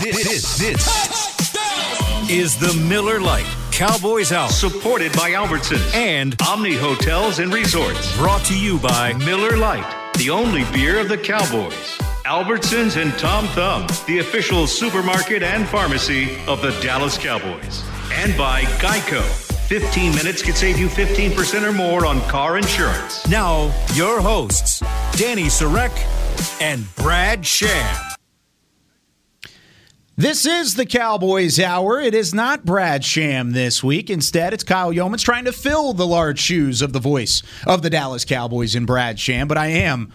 This, this, this is the Miller Lite Cowboys Hour. Supported by Albertsons and Omni Hotels and Resorts. Brought to you by Miller Lite, the only beer of the Cowboys. Albertsons and Tom Thumb, the official supermarket and pharmacy of the Dallas Cowboys. And by Geico. 15 minutes could save you 15% or more on car insurance. Now, your hosts, Danny Sarek and Brad Sham. This is the Cowboys Hour. It is not Brad Sham this week. Instead, it's Kyle Youmans trying to fill the large shoes of the voice of the Dallas Cowboys in Brad Sham. But I am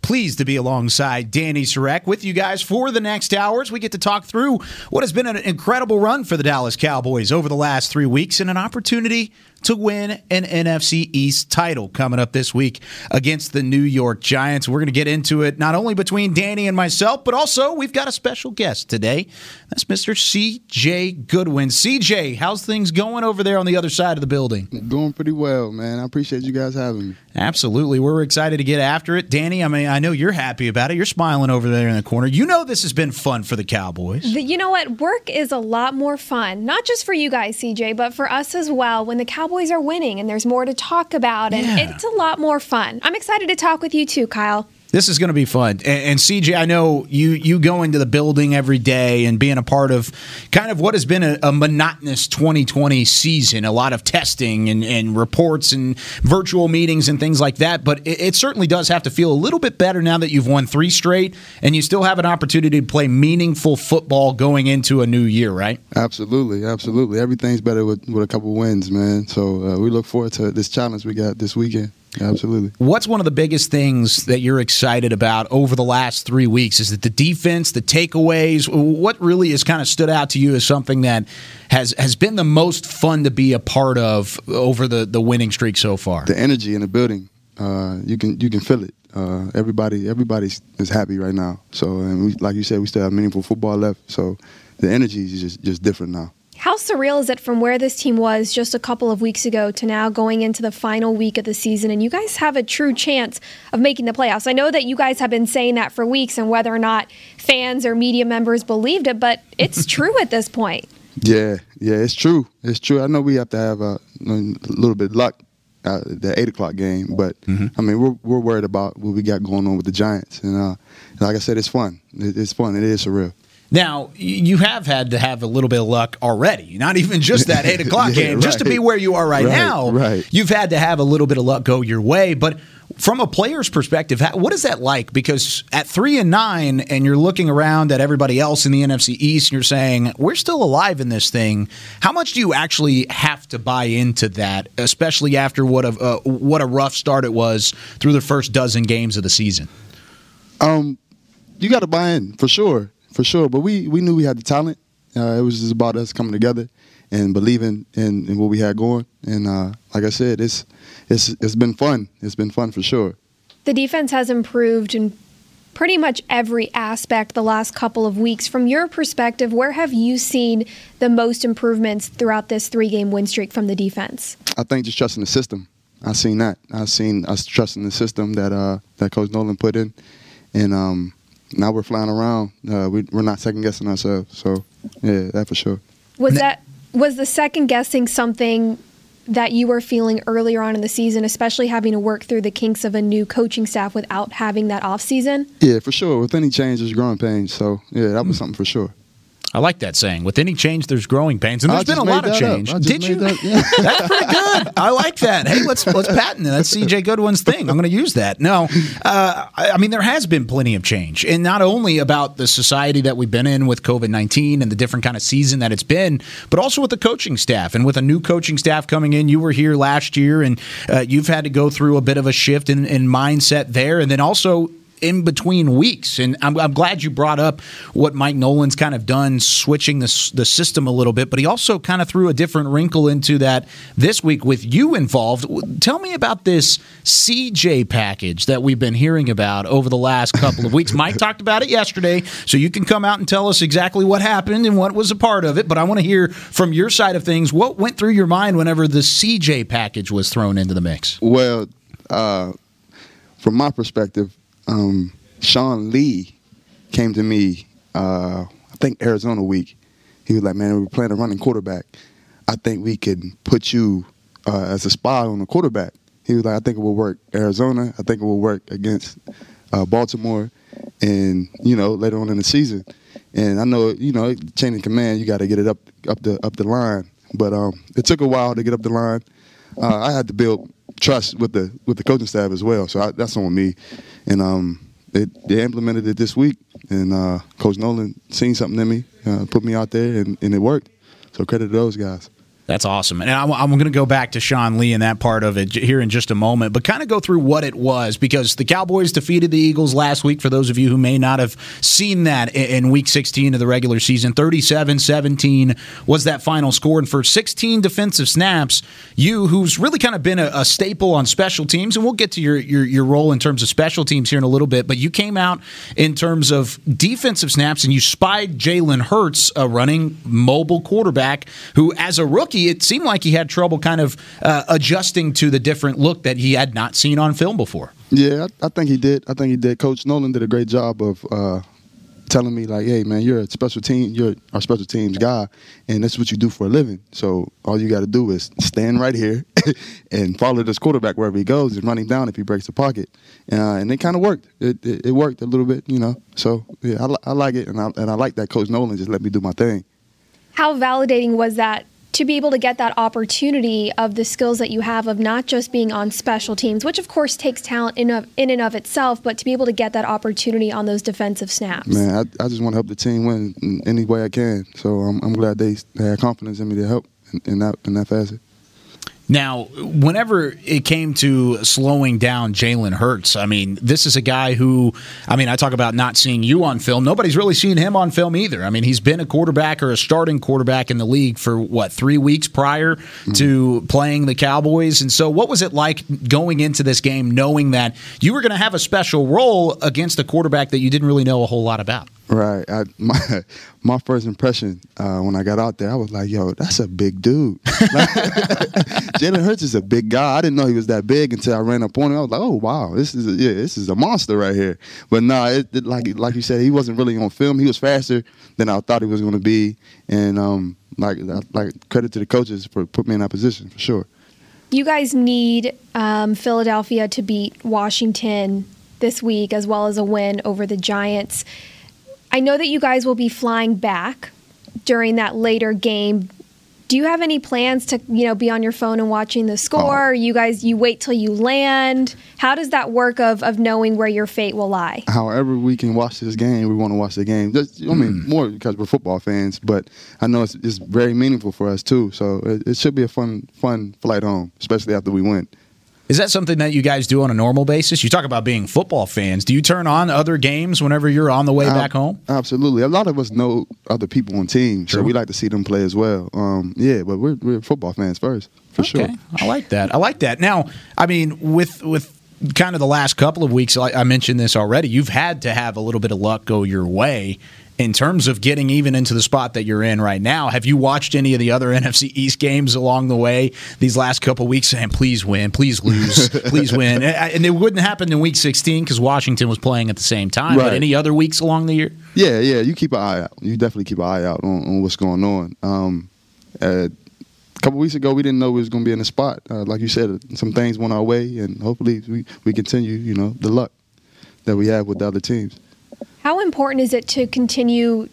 pleased to be alongside Danny Sarek with you guys for the next hours. We get to talk through what has been an incredible run for the Dallas Cowboys over the last three weeks and an opportunity to win an NFC East title coming up this week against the New York Giants. We're going to get into it not only between Danny and myself, but also we've got a special guest today. That's Mr. CJ Goodwin. CJ, how's things going over there on the other side of the building? Going pretty well, man. I appreciate you guys having me. Absolutely. We're excited to get after it. Danny, I mean, I know you're happy about it. You're smiling over there in the corner. You know this has been fun for the Cowboys. You know what? Work is a lot more fun, not just for you guys, CJ, but for us as well when the Cowboys are winning and there's more to talk about and Yeah. it's a lot more fun. I'm excited to talk with you too, Kyle. This is going to be fun. And, and CJ, I know you you go into the building every day and being a part of kind of what has been a, a monotonous 2020 season, a lot of testing and, and reports and virtual meetings and things like that. But it, it certainly does have to feel a little bit better now that you've won three straight and you still have an opportunity to play meaningful football going into a new year, right? Absolutely, absolutely. Everything's better with, with a couple wins, man. So uh, we look forward to this challenge we got this weekend. Absolutely. What's one of the biggest things that you're excited about over the last three weeks? Is it the defense, the takeaways? What really has kind of stood out to you as something that has has been the most fun to be a part of over the, the winning streak so far? The energy in the building, uh, you can you can feel it. Uh, everybody everybody is happy right now. So and we, like you said, we still have meaningful football left. So the energy is just just different now. How surreal is it from where this team was just a couple of weeks ago to now going into the final week of the season and you guys have a true chance of making the playoffs? I know that you guys have been saying that for weeks and whether or not fans or media members believed it, but it's true at this point. Yeah, yeah, it's true. It's true. I know we have to have a, a little bit of luck uh, the eight o'clock game, but I mean we're we're worried about what we got going on with the Giants, and uh, like I said, it's fun. It, it's fun. It is surreal. Now, you have had to have a little bit of luck already. Not even just that 8 o'clock Yeah, game. Just to be where you are right, Right, now, right. you've had to have a little bit of luck go your way. But from a player's perspective, what is that like? Because at 3 and 9, and you're looking around at everybody else in the NFC East, and you're saying, we're still alive in this thing. How much do you actually have to buy into that, especially after what a, uh, what a rough start it was through the first dozen games of the season? Um, you got to buy in for sure, for sure. But we we knew we had the talent. Uh, it was just about us coming together and believing in, in what we had going. And uh, like I said, it's it's it's been fun. It's been fun for sure. The defense has improved in pretty much every aspect the last couple of weeks. From your perspective, where have you seen the most improvements throughout this three game win streak from the defense? I think just trusting the system. I've seen that. I've seen us trusting the system that uh, that Coach Nolan put in, and um, now we're flying around. Uh, we, we're not second guessing ourselves. So yeah, that for sure. Was that was the second guessing something that you were feeling earlier on in the season, especially having to work through the kinks of a new coaching staff without having that off season? Yeah, for sure. With any change, there's growing pains. So yeah, that was something for sure. I like that saying. With any change, there's growing pains, and there's been a lot of change. Did you? that- yeah. That's pretty good. I like that. Hey, let's let's patent it. That's CJ Goodwin's thing. I'm going to use that. No, uh, I, I mean there has been plenty of change, and not only about the society that we've been in with COVID 19 and the different kind of season that it's been, but also with the coaching staff and with a new coaching staff coming in. You were here last year, and uh, you've had to go through a bit of a shift in, in mindset there, and then also in between weeks. And I'm, I'm glad you brought up what Mike Nolan's kind of done, switching the, the system a little bit, but he also kind of threw a different wrinkle into that this week with you involved. Tell me about this CJ package that we've been hearing about over the last couple of weeks. Mike talked about it yesterday, so you can come out and tell us exactly what happened and what was a part of it. But I want to hear from your side of things what went through your mind whenever the CJ package was thrown into the mix. Well, uh, from my perspective, um, Sean Lee came to me. Uh, I think Arizona week. He was like, man, we're playing a running quarterback. I think we can put you uh, as a spy on the quarterback. He was like, I think it will work Arizona. I think it will work against uh, Baltimore, and you know later on in the season. And I know you know chain of command, you got to get it up up the up the line. But um, it took a while to get up the line. Uh, I had to build trust with the with the coaching staff as well. So I, that's on me. And um, it, they implemented it this week, and uh, Coach Nolan seen something in me, uh, put me out there, and, and it worked. So credit to those guys. That's awesome. And I'm, I'm going to go back to Sean Lee and that part of it here in just a moment, but kind of go through what it was because the Cowboys defeated the Eagles last week. For those of you who may not have seen that in week 16 of the regular season, 37 17 was that final score. And for 16 defensive snaps, you, who's really kind of been a, a staple on special teams, and we'll get to your, your, your role in terms of special teams here in a little bit, but you came out in terms of defensive snaps and you spied Jalen Hurts, a running mobile quarterback who, as a rookie, it seemed like he had trouble kind of uh, adjusting to the different look that he had not seen on film before. Yeah, I, I, think he did. I think he did. Coach Nolan did a great job of uh, telling me like, "Hey, man, you're a special team. You're our special teams guy, and that's what you do for a living. So all you got to do is stand right here and follow this quarterback wherever he goes and run him down if he breaks the pocket." Uh, and it kind of worked. It, it, it, worked a little bit, you know. So yeah, I, I like it, and I, and I like that Coach Nolan just let me do my thing. How validating was that to be able to get that opportunity of the skills that you have of not just being on special teams, which of course takes talent in, of, in and of itself, but to be able to get that opportunity on those defensive snaps. Man, I, I just want to help the team win in any way I can. So I'm, I'm glad they, they had confidence in me to help in, in that in that facet. Now, whenever it came to slowing down Jalen Hurts, I mean, this is a guy who, I mean, I talk about not seeing you on film. Nobody's really seen him on film either. I mean, he's been a quarterback or a starting quarterback in the league for what, three weeks prior mm-hmm. to playing the Cowboys. And so, what was it like going into this game knowing that you were going to have a special role against a quarterback that you didn't really know a whole lot about? Right. I, my my first impression uh, when I got out there, I was like, "Yo, that's a big dude." Jalen Hurts is a big guy. I didn't know he was that big until I ran up on him. I was like, "Oh wow, this is a, yeah, this is a monster right here." But nah, it, it, like like you said, he wasn't really on film. He was faster than I thought he was going to be, and um, like like credit to the coaches for putting me in that position for sure. You guys need um, Philadelphia to beat Washington this week, as well as a win over the Giants. I know that you guys will be flying back during that later game. Do you have any plans to, you know, be on your phone and watching the score? Oh. You guys, you wait till you land. How does that work of of knowing where your fate will lie? However, we can watch this game, we want to watch the game. Just, I mean, mm. more because we're football fans, but I know it's, it's very meaningful for us too. So it, it should be a fun, fun flight home, especially after we win. Is that something that you guys do on a normal basis? You talk about being football fans. Do you turn on other games whenever you're on the way back home? Absolutely. A lot of us know other people on teams, True. so we like to see them play as well. Um, yeah, but we're, we're football fans first, for okay. sure. I like that. I like that. Now, I mean, with with kind of the last couple of weeks, I mentioned this already. You've had to have a little bit of luck go your way in terms of getting even into the spot that you're in right now. Have you watched any of the other NFC East games along the way these last couple weeks saying, please win, please lose, please win? And it wouldn't happen in week 16 because Washington was playing at the same time. Right. But any other weeks along the year? Yeah, yeah. You keep an eye out. You definitely keep an eye out on, on what's going on. Um, uh, a couple weeks ago, we didn't know we was going to be in the spot. Uh, like you said, some things went our way, and hopefully we, we continue, you know, the luck that we have with the other teams. How important is it to continue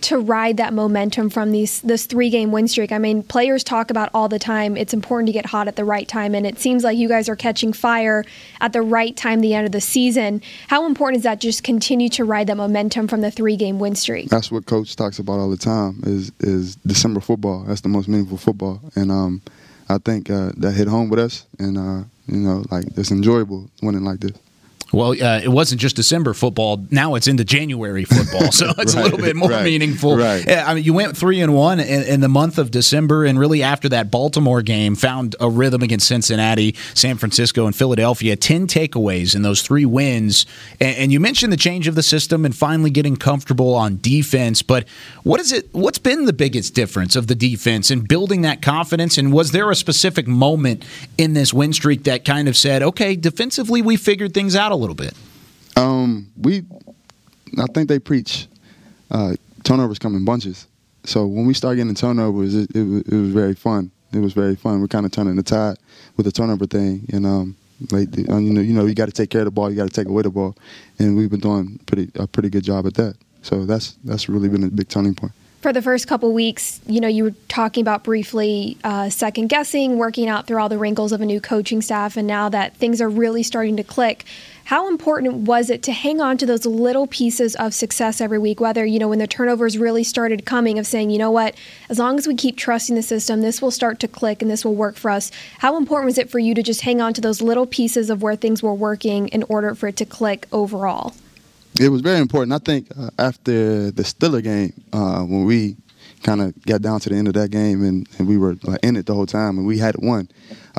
to ride that momentum from these this three game win streak? I mean, players talk about all the time. It's important to get hot at the right time, and it seems like you guys are catching fire at the right time, the end of the season. How important is that? Just continue to ride that momentum from the three game win streak. That's what coach talks about all the time. Is is December football? That's the most meaningful football, and um, I think uh, that hit home with us, and uh, you know, like it's enjoyable winning like this. Well, uh, it wasn't just December football. Now it's into January football, so it's right, a little bit more right, meaningful. Right. I mean, you went three and one in, in, the month of December, and really after that Baltimore game, found a rhythm against Cincinnati, San Francisco, and Philadelphia. Ten takeaways in those three wins. And, and you mentioned the change of the system and finally getting comfortable on defense. But what is it? What's been the biggest difference of the defense and building that confidence? And was there a specific moment in this win streak that kind of said, "Okay, defensively, we figured things out"? Little bit? Um, we, I think they preach uh, turnovers come in bunches. So when we start getting turnovers, it, it, it was very fun. It was very fun. We're kind of turning the tide with the turnover thing, and um, like you know, you know, you got to take care of the ball, you got to take away the ball, and we've been doing pretty a pretty good job at that. So that's that's really been a big turning point for the first couple weeks, you know, you were talking about briefly uh, second guessing, working out through all the wrinkles of a new coaching staff, and now that things are really starting to click. How important was it to hang on to those little pieces of success every week? Whether, you know, when the turnovers really started coming, of saying, you know what, as long as we keep trusting the system, this will start to click and this will work for us. How important was it for you to just hang on to those little pieces of where things were working in order for it to click overall? It was very important. I think uh, after the Steeler game, uh, when we kind of got down to the end of that game and, and we were like, in it the whole time and we had won.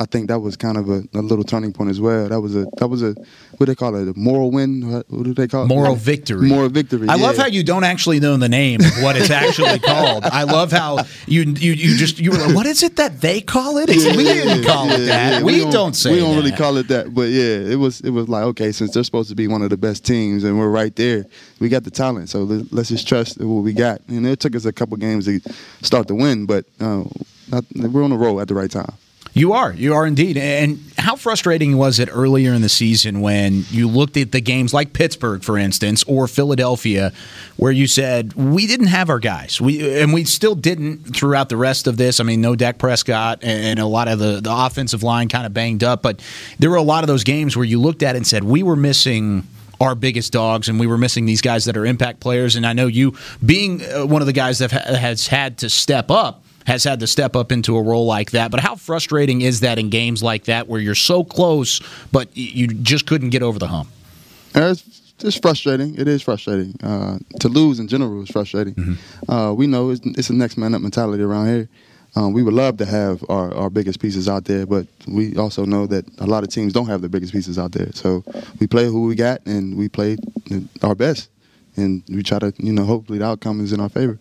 I think that was kind of a, a, little turning point as well. That was a that was a what do they call it? A moral win? What, do they call it? Moral victory. Moral victory. I yeah. love how you don't actually know the name of what it's actually called. I love how you you you just you were like, what is it that they call it? Yeah, we didn't call yeah, it that. we, we don't, don't, say. We don't that. really call it that. But yeah, it was it was like okay, since they're supposed to be one of the best teams and we're right there, we got the talent. So let's just trust what we got. And it took us a couple games to start to win, but uh, we're on the roll at the right time. You are. You are indeed. And how frustrating was it earlier in the season when you looked at the games like Pittsburgh, for instance, or Philadelphia, where you said, we didn't have our guys. We And we still didn't throughout the rest of this. I mean, no Dak Prescott and a lot of the, the offensive line kind of banged up. But there were a lot of those games where you looked at it and said, we were missing our biggest dogs, and we were missing these guys that are impact players. And I know you, being uh, one of the guys that has had to step up, has had to step up into a role like that. But how frustrating is that in games like that where you're so close, but you just couldn't get over the hump? Uh, it's, it's frustrating. It is frustrating. Uh, to lose in general is frustrating. Mm-hmm. Uh, we know it's, it's a next man up mentality around here. Um, we would love to have our, our biggest pieces out there, but we also know that a lot of teams don't have the biggest pieces out there. So we play who we got, and we play our best, and we try to, you know, hopefully the outcome is in our favor.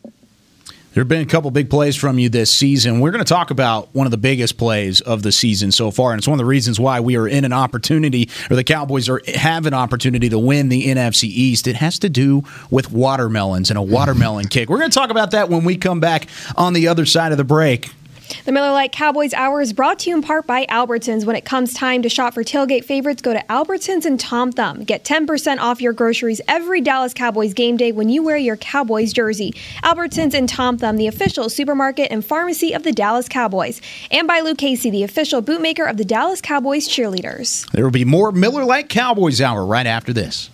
There have been a couple big plays from you this season. We're going to talk about one of the biggest plays of the season so far, and it's one of the reasons why we are in an opportunity, or the Cowboys are have an opportunity to win the NFC East. It has to do with watermelons and a watermelon kick. We're going to talk about that when we come back on the other side of the break. The Miller Lite Cowboys Hour is brought to you in part by Albertsons. When it comes time to shop for tailgate favorites, go to Albertsons and Tom Thumb. Get 10% off your groceries every Dallas Cowboys game day when you wear your Cowboys jersey. Albertsons and Tom Thumb, the official supermarket and pharmacy of the Dallas Cowboys. And by Lucchese, the official bootmaker of the Dallas Cowboys cheerleaders. There will be more Miller Lite Cowboys Hour right after this.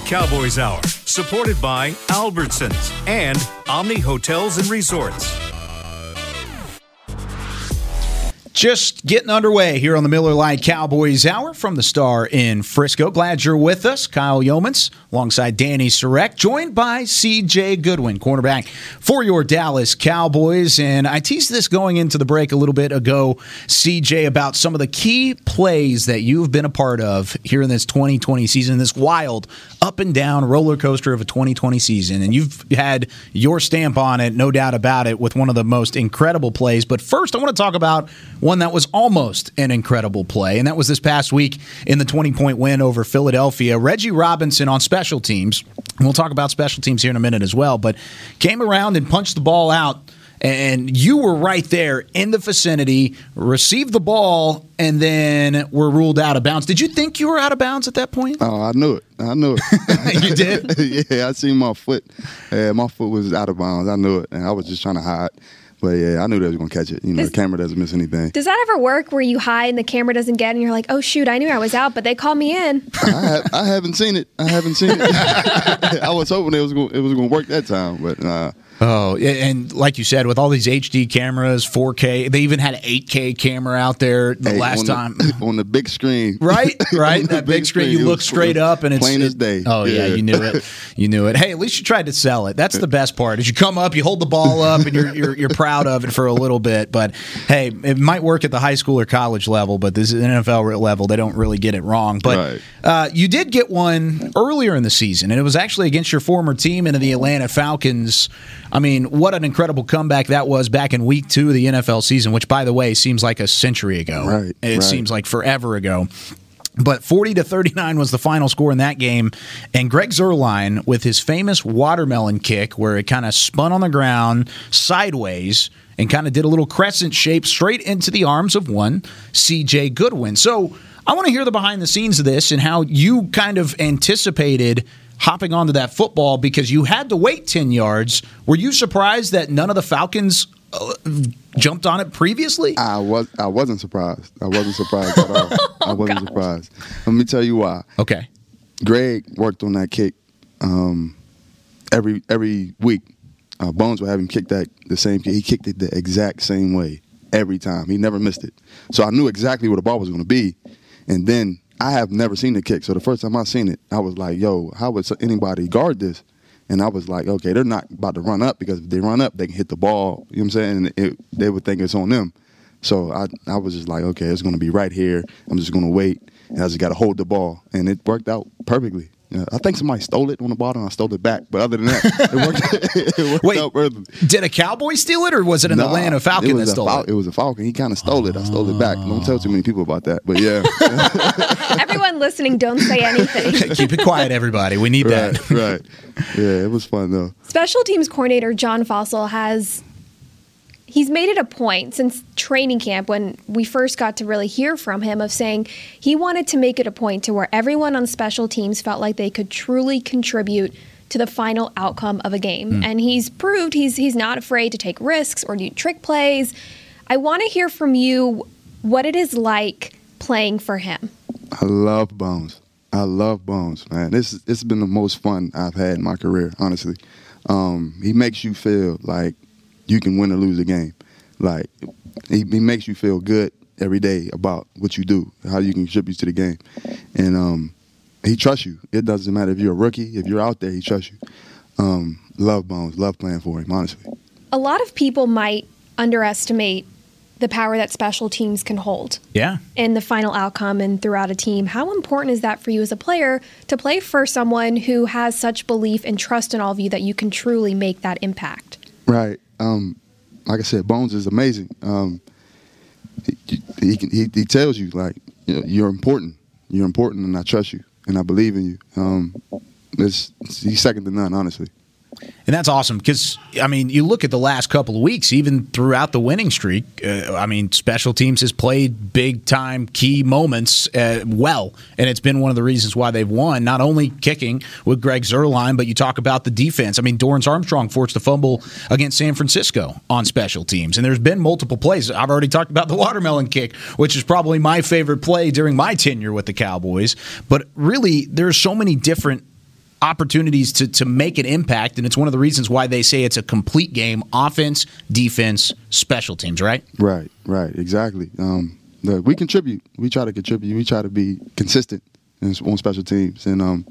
Cowboys Hour, supported by Albertsons and Omni Hotels and Resorts. Just getting underway here on the Miller Lite Cowboys Hour from the Star in Frisco. Glad you're with us. Kyle Youmans alongside Danny Sarek, joined by CJ Goodwin, cornerback for your Dallas Cowboys. And I teased this going into the break a little bit ago, CJ, about some of the key plays that you've been a part of here in this 2020 season, this wild up and down roller coaster of a 2020 season. And you've had your stamp on it, no doubt about it, with one of the most incredible plays. But first, I want to talk about one that was almost an incredible play, and that was this past week in the 20 point win over Philadelphia. Reggie Robinson on special teams, and we'll talk about special teams here in a minute as well, but came around and punched the ball out and you were right there in the vicinity, received the ball, and then were ruled out of bounds. Did you think you were out of bounds at that point? Oh, I knew it. I knew it. you did? yeah, I seen my foot. Yeah, my foot was out of bounds. I knew it, and I was just trying to hide. But yeah, I knew they was gonna catch it. You know, Does- the camera doesn't miss anything. Does that ever work where you hide and the camera doesn't get and you're like, oh shoot, I knew I was out, but they called me in? I, ha- I haven't seen it. I haven't seen it. I was hoping it was gonna, it was gonna work that time, but nah. Oh, and like you said, with all these HD cameras, 4K, they even had an 8K camera out there the Hey, last on time. the, on the big screen, Right, right. That big screen, it you look straight up, and it's plain as day. Oh yeah. you knew it. You knew it. Hey, at least you tried to sell it. That's the best part. Is you come up, you hold the ball up, and you're you're, you're proud of it for a little bit. But hey, it might work at the high school or college level, but this is an NFL level. They don't really get it wrong. But Right. uh, you did get one earlier in the season, and it was actually against your former team and the Atlanta Falcons. I mean, what an incredible comeback that was back in week two of the NFL season, which, by the way, seems like a century ago. Right, It right. seems like forever ago. But 40 to 39 was the final score in that game. And Greg Zuerlein, with his famous watermelon kick, where it kind of spun on the ground sideways and kind of did a little crescent shape straight into the arms of one CJ Goodwin. So I want to hear the behind the scenes of this and how you kind of anticipated hopping onto that football because you had to wait 10 yards. Were you surprised that none of the Falcons uh, jumped on it previously? I was I wasn't surprised. I wasn't surprised at all. I wasn't surprised. Let me tell you why. Okay. Greg worked on that kick um, every every week. Uh, Bones would have him kick that the same kick. He kicked it the exact same way every time. He never missed it. So I knew exactly where the ball was going to be. And then I have never seen the kick. So the first time I seen it, I was like, "Yo, how would anybody guard this?" And I was like, "Okay, they're not about to run up because if they run up, they can hit the ball." You know what I'm saying? And it, they would think it's on them. So I, I was just like, okay, it's going to be right here. I'm just going to wait, and I just got to hold the ball, and it worked out perfectly. Yeah, I think somebody stole it on the bottom. I stole it back, but other than that, it worked, it worked Wait, out perfectly. Did a Cowboy steal it, or was it an Nah, Atlanta Falcon that stole Fal- it? It was a Falcon. He kind of stole it. I stole it back. Don't tell too many people about that, but yeah, Everyone listening, don't say anything. Keep it quiet, everybody. We need right, that. right. Yeah, it was fun though. Special teams coordinator John Fassel has he's made it a point since training camp when we first got to really hear from him of saying he wanted to make it a point to where everyone on special teams felt like they could truly contribute to the final outcome of a game. And he's proved he's he's not afraid to take risks or do trick plays. I want to hear from you what it is like playing for him. I love Bones. I love Bones, man. This is, this has been the most fun I've had in my career, honestly. Um, he makes you feel like you can win or lose a game. Like he, he makes you feel good every day about what you do, how you can contribute to the game, and um, he trusts you. It doesn't matter if you're a rookie, if you're out there, he trusts you. Um, love Bones. Love playing for him, honestly. A lot of people might underestimate the power that special teams can hold. Yeah. in the final outcome and throughout a team. How important is that for you as a player to play for someone who has such belief and trust in all of you that you can truly make that impact? Right. Um, like I said, Bones is amazing. Um, he, he, he, he tells you like you know, you're important. You're important, and I trust you, and I believe in you. Um, it's, he's second to none, honestly. And that's awesome because, I mean, you look at the last couple of weeks, even throughout the winning streak, uh, I mean, special teams has played big time key moments uh, well. And it's been one of the reasons why they've won, not only kicking with Greg Zuerlein, but you talk about the defense. I mean, Dorance Armstrong forced a fumble against San Francisco on special teams. And there's been multiple plays. I've already talked about the watermelon kick, which is probably my favorite play during my tenure with the Cowboys. But really, there's so many different opportunities to, to make an impact. And it's one of the reasons why they say it's a complete game offense, defense, special teams, right? Right, right, exactly. Um, look, we contribute. We try to contribute. We try to be consistent in, on special teams. And um,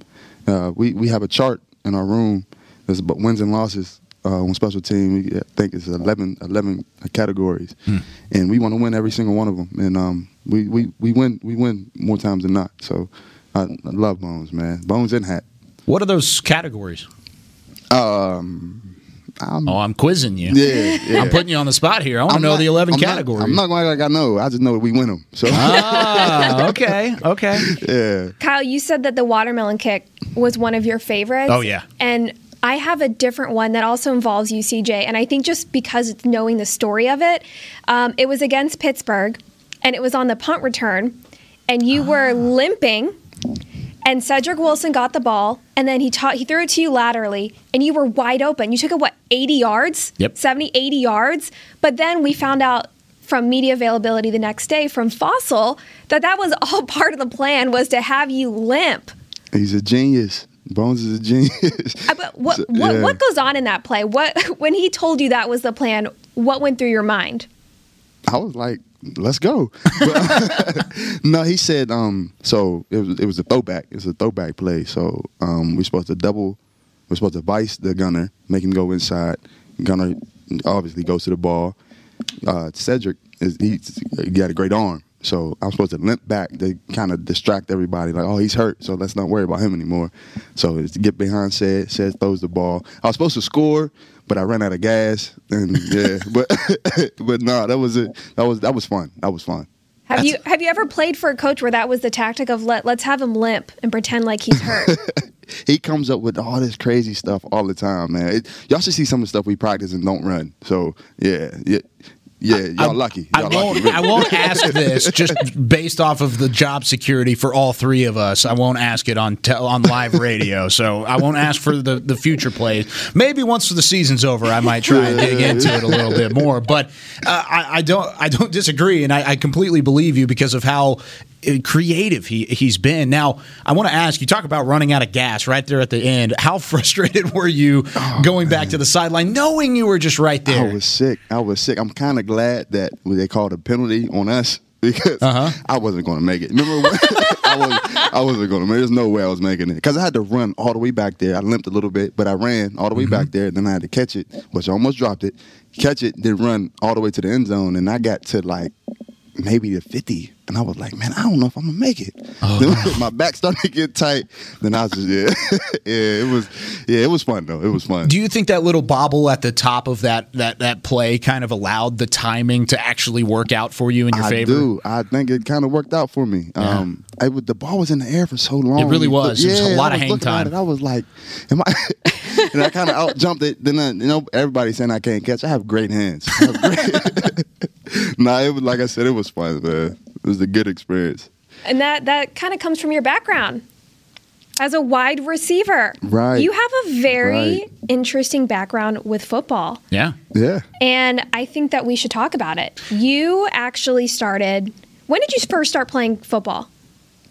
uh, we, we have a chart in our room that's about wins and losses. Uh, on special team, we, I think it's 11, 11 categories, hmm. and we want to win every single one of them. And um, we, we, we win we win more times than not. So I, I love Bones, man. Bones and Hat. What are those categories? Um, I'm, oh, I'm quizzing you. Yeah, yeah. I'm putting you on the spot here. I want to know not, the 11 I'm categories. Not, I'm not going like I know. I just know we win them. So. Ah, okay, okay. Yeah. Kyle, you said that the watermelon kick was one of your favorites. Oh yeah. And I have a different one that also involves you, CJ. And I think just because it's knowing the story of it, um, it was against Pittsburgh, and it was on the punt return, and you were ah. limping and Cedric Wilson got the ball, and then he taught he threw it to you laterally, and you were wide open. You took it what 80 yards, yep, 70, 80 yards. But then we found out from media availability the next day from Fassel that that was all part of the plan was to have you limp. He's a genius. Bones is a genius. Uh, but what, so, what, yeah. what goes on in that play? What when he told you that was the plan? What went through your mind? I was like, let's go. But, no, he said, um, so it was it was a throwback. It was a throwback play. So um, we're supposed to double. We're supposed to vice the gunner, make him go inside. Gunner obviously goes to the ball. Uh, Cedric is he, he got a great arm. So I'm supposed to limp back to kind of distract everybody, like, oh, he's hurt, so let's not worry about him anymore. So it's get behind Ced, Ced throws the ball. I was supposed to score, but I ran out of gas, and yeah, but but no, that was it. That was that was fun. That was fun. Have That's, you have you ever played for a coach where that was the tactic of let let's have him limp and pretend like he's hurt? he comes up with all this crazy stuff all the time, man. It, y'all should see some of the stuff we practice and don't run. So yeah, yeah, yeah, y'all I, lucky. Y'all I won't. Lucky. I won't ask this just based off of the job security for all three of us. I won't ask it on te- on live radio, so I won't ask for the, the future plays. Maybe once the season's over, I might try and dig into it a little bit more. But uh, I, I, don't. I don't disagree, and I, I completely believe you because of how uh, creative he he's been. Now, I want to ask you talk about running out of gas right there at the end. How frustrated were you oh, going back to the sideline knowing you were just right there? I was sick. I was sick. I'm kind of glad that they called a penalty on us because uh-huh. I wasn't going to make it. Remember, I was I wasn't going to make. it. There's no way I was making it because I had to run all the way back there. I limped a little bit, but I ran all the way mm-hmm. back there. Then I had to catch it, which I almost dropped it. Catch it, then run all the way to the end zone, and I got to like maybe the 50 and I was like, man, I don't know if I'm gonna make it. Oh. my back started to get tight. Then I was just, yeah, yeah, it was, yeah, it was fun though. It was fun. Do you think that little bobble at the top of that that that play kind of allowed the timing to actually work out for you in your I favor? I do. I think it kind of worked out for me. Yeah. Um, I, the ball was in the air for so long. It really was. Yeah, it was a lot of hang time. It, I was like, am I? and I kind of out jumped it. Then I, you know, everybody saying I can't catch. I have great hands. Have great nah, it was like I said, it was fun, man. It was a good experience. And that that kind of comes from your background as a wide receiver. Right. You have a very right. interesting background with football. Yeah. Yeah. And I think that we should talk about it. You actually started. When did you first start playing football?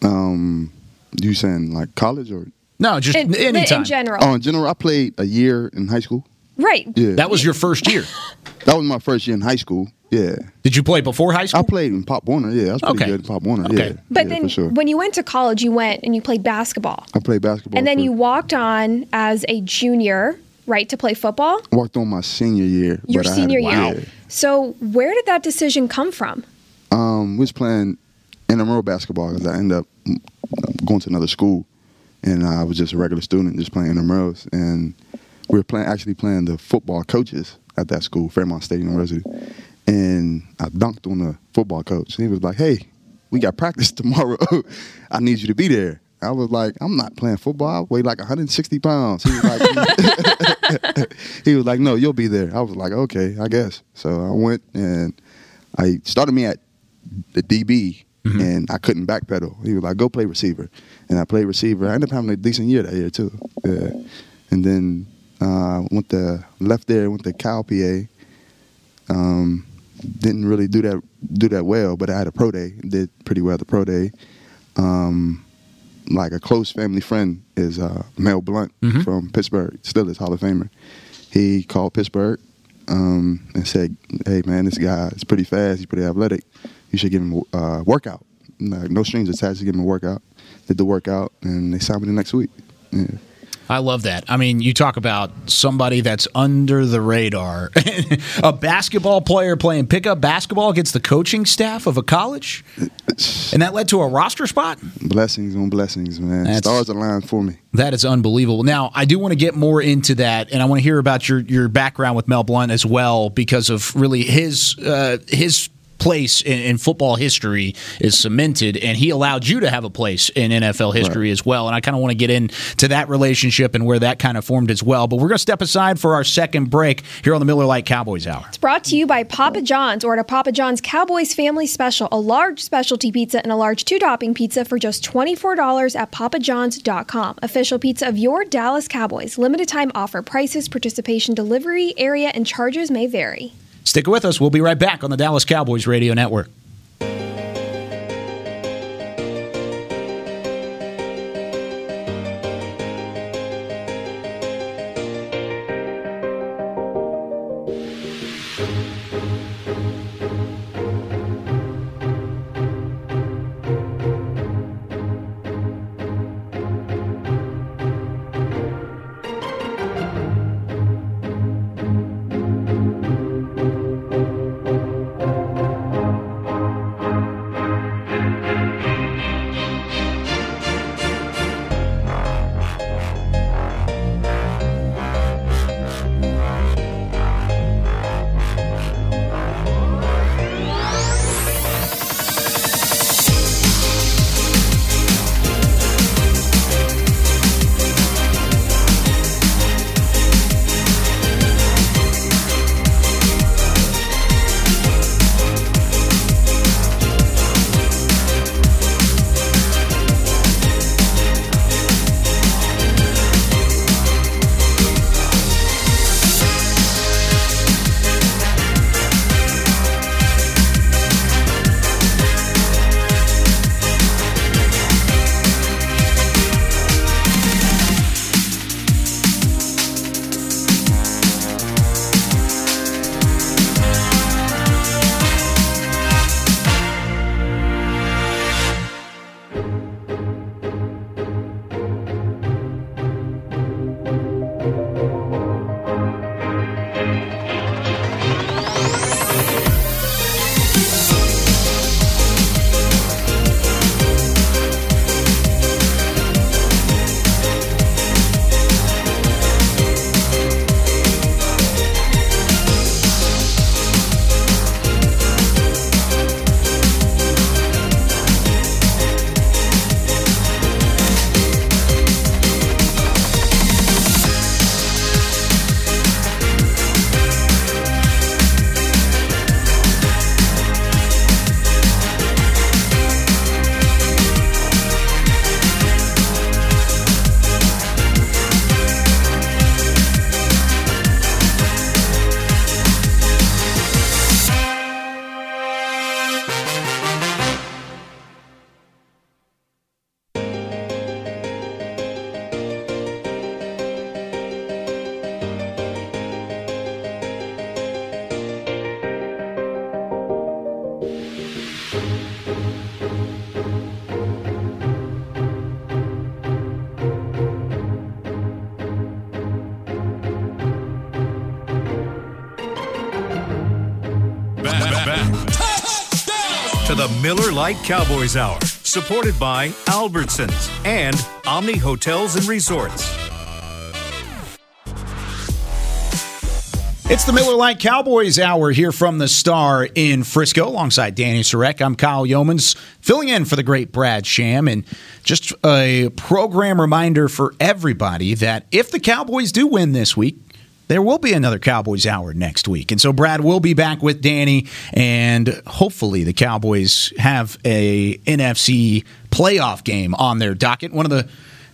Um, you saying like college or? No, just in, anytime. In general. Oh, in general, I played a year in high school. Right. Yeah. That was your first year. that was my first year in high school. Yeah. Did you play before high school? I played in Pop Warner. Yeah, I was pretty okay. good in Pop Warner. Okay. Yeah. But yeah, then sure. when you went to college, you went and you played basketball. I played basketball. And then you walked on as a junior, right, to play football? Walked on my senior year. Your senior year. Yeah. So where did that decision come from? Um, we was playing intramural basketball because I ended up going to another school, and I was just a regular student, just playing intramurals, and we were playing actually playing the football coaches at that school, Fairmont State University and I dunked on the football coach. And he was like, "Hey, we got practice tomorrow. I need you to be there." I was like, I'm not playing football. I weigh like 160 pounds. He was like, he was like, no, you'll be there. I was like, okay, I guess. So I went and I started me at the DB, mm-hmm. and I couldn't backpedal. He was like, go play receiver, and I played receiver. I ended up having a decent year that year too. Yeah. And then uh, went to left there, went to Cal PA. Um, didn't really do that do that well, but I had a pro day. Did pretty well at the pro day. Um, like a close family friend is uh, Mel Blount mm-hmm. from Pittsburgh, still is Hall of Famer. He called Pittsburgh um, and said, "Hey man, this guy is pretty fast. He's pretty athletic. You should give him a uh, workout. no strings attached. to give him a workout." Did the workout, and they signed me the next week. Yeah. I love that. I mean, you talk about somebody that's under the radar. a basketball player playing pickup basketball against the coaching staff of a college, and that led to a roster spot. Blessings on blessings, man. That's, Stars aligned for me. That is unbelievable. Now, I do want to get more into that, and I want to hear about your your background with Mel Blount as well, because of really his uh, his place in, in, football history is cemented, and he allowed you to have a place in NFL history right. as well. And I kind of want to get into that relationship and where that kind of formed as well. But we're going to step aside for our second break here on the Miller Lite Cowboys Hour. It's brought to you by Papa John's. Order a Papa John's Cowboys Family Special, a large specialty pizza and a large two topping pizza for just $24 at papajohns.com. Official pizza of your Dallas Cowboys. Limited time offer. Prices, participation, delivery, area, and charges may vary. Stick with us. We'll be right back on the Dallas Cowboys Radio Network. Miller Lite Cowboys Hour, supported by Albertsons and Omni Hotels and Resorts. It's the Miller Lite Cowboys Hour here from the Star in Frisco alongside Danny Sarek. I'm Kyle Youmans filling in for the great Brad Sham. And just a program reminder for everybody that if the Cowboys do win this week, there will be another Cowboys Hour next week. And so Brad will be back with Danny, and hopefully the Cowboys have a NFC playoff game on their docket. One of the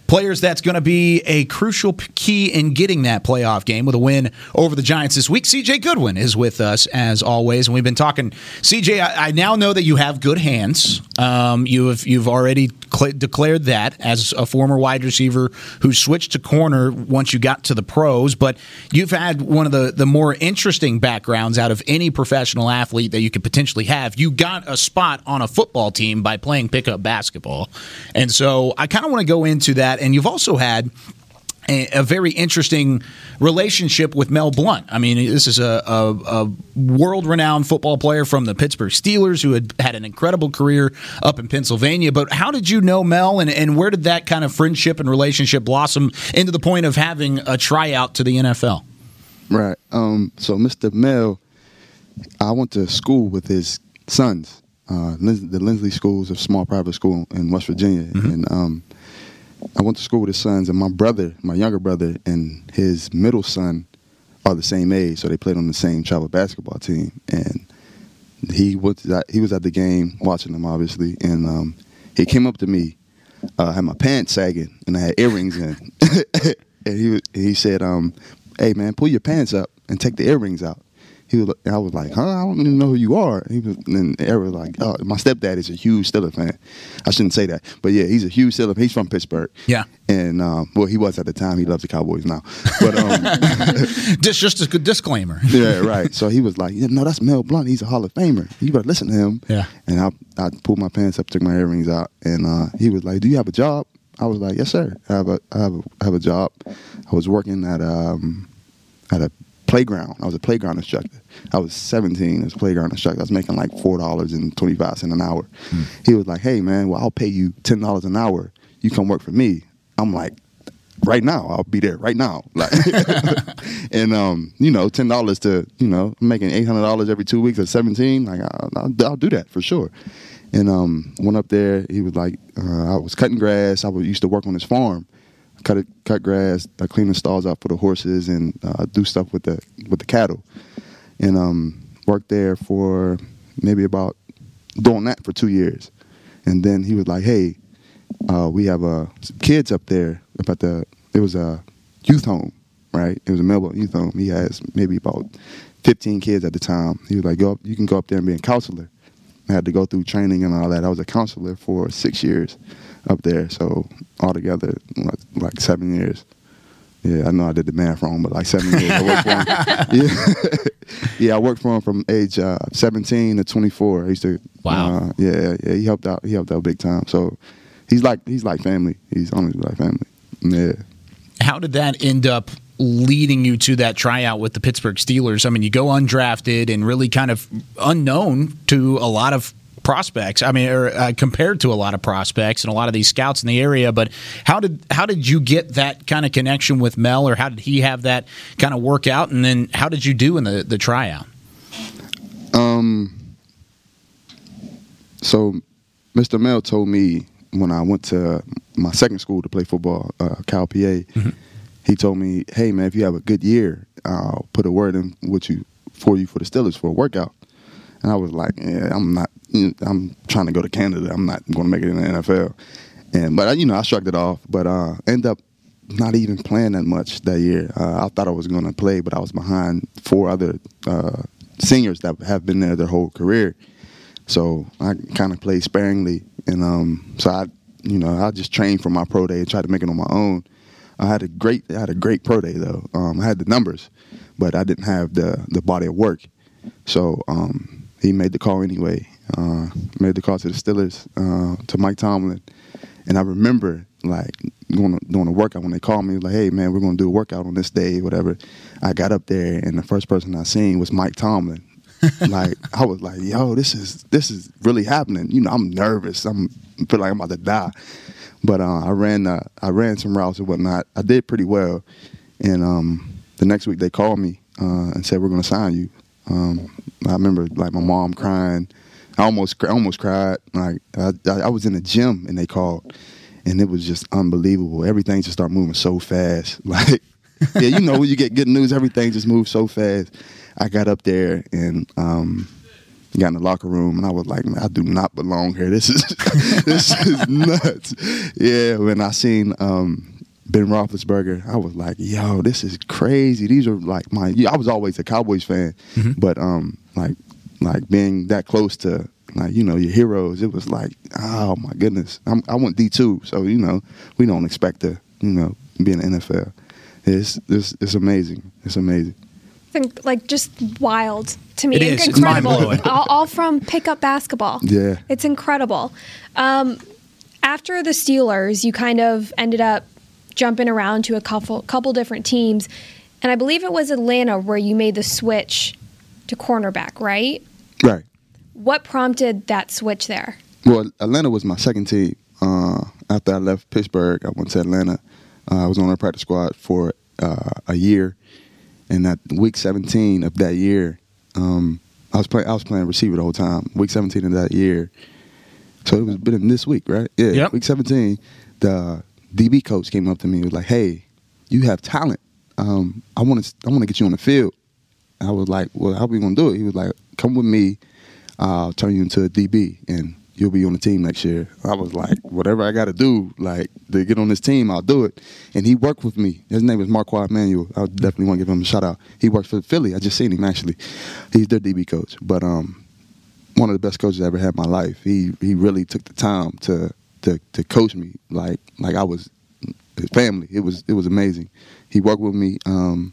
players that's going to be a crucial key in getting that playoff game with a win over the Giants this week. CJ Goodwin is with us as always, and we've been talking. CJ, I, I now know that you have good hands. Um, you have you've already cl- declared that as a former wide receiver who switched to corner once you got to the pros. But you've had one of the the more interesting backgrounds out of any professional athlete that you could potentially have. You got a spot on a football team by playing pickup basketball, and so I kind of want to go into that that. And you've also had a, a, very interesting relationship with Mel Blount. I mean, this is a, a, a world renowned football player from the Pittsburgh Steelers who had had an incredible career up in Pennsylvania. But how did you know Mel, and, and where did that kind of friendship and relationship blossom into the point of having a tryout to the NFL? Right. Um, so, Mr. Mel, I went to school with his sons. Uh, the Linsly Schools, a small private school in West Virginia, mm-hmm. and um, I went to school with his sons, and my brother, my younger brother, and his middle son are the same age, so they played on the same travel basketball team. And he was at, he was at the game watching them, obviously, and um, he came up to me, uh, had my pants sagging, and I had earrings in, and he he said, um, "Hey man, pull your pants up and take the earrings out." He was, I was like, huh? I don't even know who you are. He was, and Eric was like, oh, my stepdad is a huge Steelers fan. I shouldn't say that, but yeah, he's a huge Steelers. He's from Pittsburgh. Yeah, and um, well, he was at the time. He loves the Cowboys now, but um, just just a good disclaimer. yeah, right. So he was like, yeah, no, that's Mel Blount. He's a Hall of Famer. You better listen to him. Yeah. And I I pulled my pants up, took my earrings out, and uh, he was like, do you have a job? I was like, yes, sir. I have a I have a, I have a job. I was working at um at a playground. I was a playground instructor. I was 17 as a playground instructor. I was making like four dollars and 25 cents an hour. Mm. He was like, "Hey man, well I'll pay you ten dollars an hour. You come work for me." I'm like, "Right now, I'll be there right now." Like, and um, you know, ten dollars to you know making eight hundred dollars every two weeks at 17. Like I'll, I'll, I'll do that for sure. And um, went up there. He was like, uh, I was cutting grass. I was, used to work on his farm cut it, cut grass, I clean the stalls out for the horses, and uh, do stuff with the with the cattle. And um, worked there for maybe about doing that for two years. And then he was like, "Hey, uh, we have uh, kids up there about the. It was a youth home, right? It was a Mel Blount youth home. He has maybe about 15 kids at the time. He was like, "Go up, you can go up there and be a counselor." I had to go through training and all that. I was a counselor for six years up there. So altogether, like, like seven years. Yeah, I know I did the math wrong, but like seven years. I worked for him. Yeah, yeah, I worked for him from age uh, 17 to 24. I used to. Wow. Uh, yeah, yeah, he helped out. He helped out big time. So he's like he's like family. He's honestly like family. Yeah. How did that end up leading you to that tryout with the Pittsburgh Steelers? I mean, you go undrafted and really kind of unknown to a lot of prospects. I mean, or, uh, compared to a lot of prospects and a lot of these scouts in the area. But how did how did you get that kind of connection with Mel, or how did he have that kind of work out? And then how did you do in the the tryout? Um. So, Mr. Mel told me when I went to my second school to play football, uh, Cal PA. Mm-hmm. He told me, "Hey man, if you have a good year, I'll put a word in with you for you for the Steelers for a workout." And I was like, "Yeah, I'm not I'm trying to go to Canada. I'm not going to make it in the NFL. And but you know, I shrugged it off. But uh, end up not even playing that much that year. Uh, I thought I was going to play, but I was behind four other uh, seniors that have been there their whole career. So I kind of played sparingly, and um, so I, you know, I just trained for my pro day and tried to make it on my own. I had a great, I had a great pro day though. Um, I had the numbers, but I didn't have the the body of work. So um, he made the call anyway, uh, made the call to the Steelers uh, to Mike Tomlin, and I remember like going to, doing a workout when they called me like, "Hey man, we're going to do a workout on this day, whatever." I got up there, and the first person I seen was Mike Tomlin. like I was like, "Yo, this is this is really happening." You know, I'm nervous. I'm I feel like I'm about to die. But uh, I ran uh, I ran some routes and whatnot. I did pretty well, and um, the next week they called me uh, and said we're going to sign you. Um, I remember like my mom crying. I almost I almost cried. Like I, I was in the gym and they called, and it was just unbelievable. Everything just started moving so fast. Like yeah, you know when you get good news, everything just moves so fast. I got up there and um, got in the locker room, and I was like, man, I do not belong here. This is this is nuts. Yeah, when I seen um, Ben Roethlisberger, I was like, yo, this is crazy. These are like my. I was always a Cowboys fan, mm-hmm. but um, like like being that close to like you know your heroes, it was like, oh my goodness. I'm, I went D two, so you know we don't expect to you know be in the NFL. It's it's, it's amazing. It's amazing like just wild to me. It is. Incredible. It's all, all, from pickup basketball. Yeah. It's incredible. Um, after the Steelers, you kind of ended up jumping around to a couple couple different teams, and I believe it was Atlanta where you made the switch to cornerback, right? Right. What prompted that switch there? Well, Atlanta was my second team. Uh, after I left Pittsburgh, I went to Atlanta. Uh, I was on their practice squad for uh, a year, and that week 17 of that year, um, I was playing. I was playing receiver the whole time. Week 17 of that year, so it was been in this week, right? Yeah. Yep. Week 17, the DB coach came up to me. and was like, "Hey, you have talent. Um, I want to. I want to get you on the field." I was like, "Well, how are we gonna do it?" He was like, "Come with me. I'll turn you into a DB." And you'll be on the team next year. I was like, whatever I got to do, like to get on this team, I'll do it. And he worked with me. His name is Marquand Manuel. I definitely want to give him a shout out. He works for Philly. I just seen him actually. He's their DB coach, but um, one of the best coaches I ever had in my life. He he really took the time to to to coach me like like I was his family. It was it was amazing. He worked with me. Um,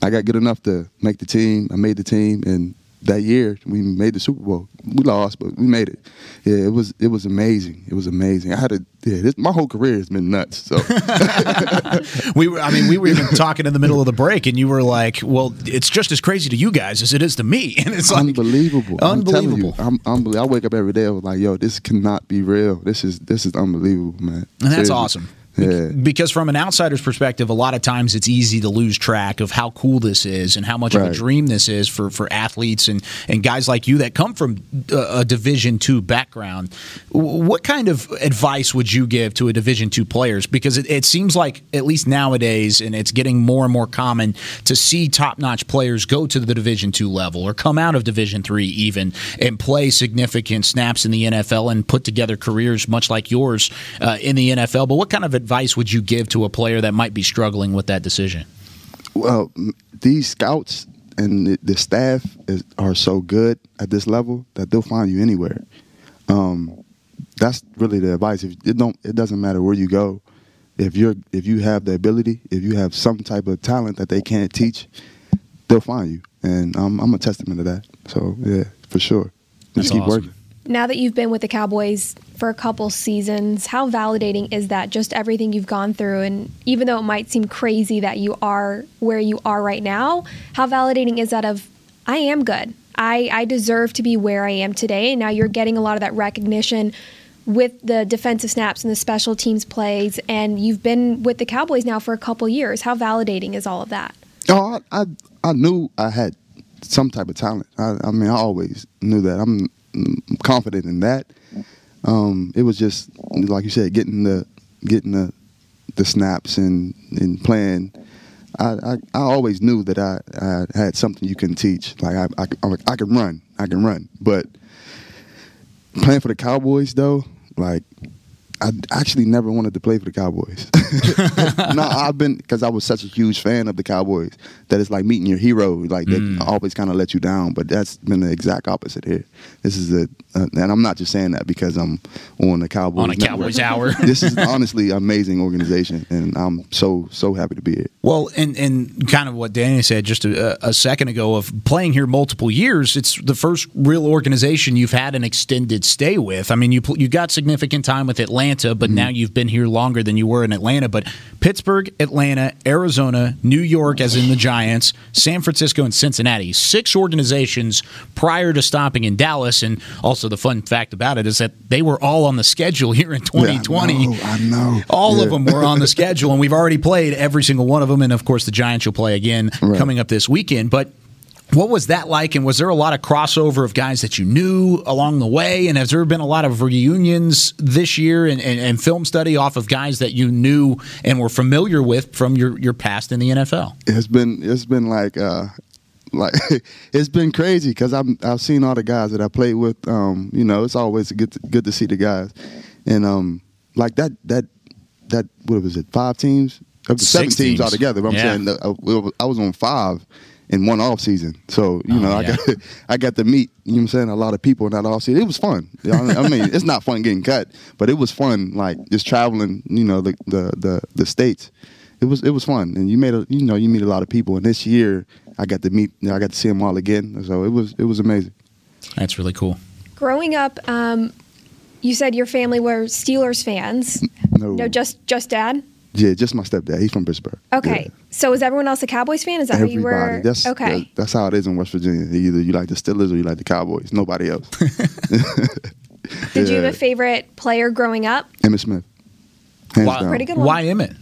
I got good enough to make the team. I made the team, and that year we made the Super Bowl. We lost, but we made it. Yeah, it was it was amazing. It was amazing. I had a yeah. This, my whole career has been nuts. So we were. I mean, we were even talking in the middle of the break, and you were like, "Well, it's just as crazy to you guys as it is to me." And it's like unbelievable. Unbelievable. I'm, I'm unbelievable. I wake up every day. I was like, "Yo, this cannot be real. This is this is unbelievable, man." And that's Seriously. awesome. Yeah. Because from an outsider's perspective, a lot of times it's easy to lose track of how cool this is and how much right. of a dream this is for, for athletes and, and guys like you that come from a, a Division two background. What kind of advice would you give to a Division two players? Because it, it seems like at least nowadays, and it's getting more and more common to see top notch players go to the Division two level or come out of Division three even and play significant snaps in the NFL and put together careers much like yours uh, in the NFL. But what kind of advice would you give to a player that might be struggling with that decision? Well, these scouts and the, staff is, are so good at this level that they'll find you anywhere. Um, that's really the advice. If it don't, it doesn't matter where you go. If you're, if you have the ability, if you have some type of talent that they can't teach, they'll find you. And um, I'm a testament to that. So yeah, for sure. Just That's keep awesome. working now that you've been with the Cowboys for a couple seasons, how validating is that? Just everything you've gone through, and even though it might seem crazy that you are where you are right now, how validating is that? Of I am good. I I deserve to be where I am today. And now you're getting a lot of that recognition with the defensive snaps and the special teams plays, and you've been with the Cowboys now for a couple years. How validating is all of that? Oh, I I, I knew I had some type of talent. I, I mean, I always knew that. I'm confident in that. Um, it was just like you said, getting the getting the the snaps and and playing. I, I, I always knew that I, I had something you can teach. Like I, I, I can run, I can run. But playing for the Cowboys though, like I actually never wanted to play for the Cowboys. no, I've been because I was such a huge fan of the Cowboys that it's like meeting your hero. Like mm. always kind of let you down. But that's been the exact opposite here. This is a, uh, and I'm not just saying that because I'm on the Cowboys on a network. Cowboys hour. this is honestly amazing organization, and I'm so so happy to be here. Well, and and kind of what Danny said just a, a second ago of playing here multiple years. It's the first real organization you've had an extended stay with. I mean, you you got significant time with Atlanta, but mm-hmm. now you've been here longer than you were in Atlanta Atlanta, but Pittsburgh, Atlanta, Arizona, New York, as in the Giants, San Francisco, and Cincinnati. Six organizations prior to stopping in Dallas. And also, the fun fact about it is that they were all on the schedule here in 2020. Yeah, I know. I know. All Yeah. of them were on the schedule, and we've already played every single one of them. And of course, the Giants will play again Right. coming up this weekend. But what was that like? And was there a lot of crossover of guys that you knew along the way? And has there been a lot of reunions this year and, and, and film study off of guys that you knew and were familiar with from your, your past in the NFL? it's been it's been like uh like it's been crazy because I'm I've seen all the guys that I played with. Um, you know, it's always good to, good to see the guys, and um, like that that that what was it? Five teams, up to seven teams teams. altogether. But I'm Yeah. saying I was on five in one off season, so you Oh, know I got I got to meet you know what I'm saying a lot of people in that off season. It was fun. I mean, it's not fun getting cut, but it was fun like just traveling. You know, the the the, the states it was it was fun, and you made a you know you meet a lot of people. And this year, I got to meet, you know, I got to see them all again. So it was it was amazing. That's really cool. Growing up, um, you said your family were Steelers fans. No, No, just just dad. Yeah, just my stepdad. He's from Pittsburgh. Okay. Yeah. So is everyone else a Cowboys fan? Is that Everybody. how you were? That's okay. that- that's how it is in West Virginia. Either you like the Steelers or you like the Cowboys. Nobody else. Did you have a favorite player growing up? Emmitt Smith. Hands Why, down. Pretty good one. Why Emmitt?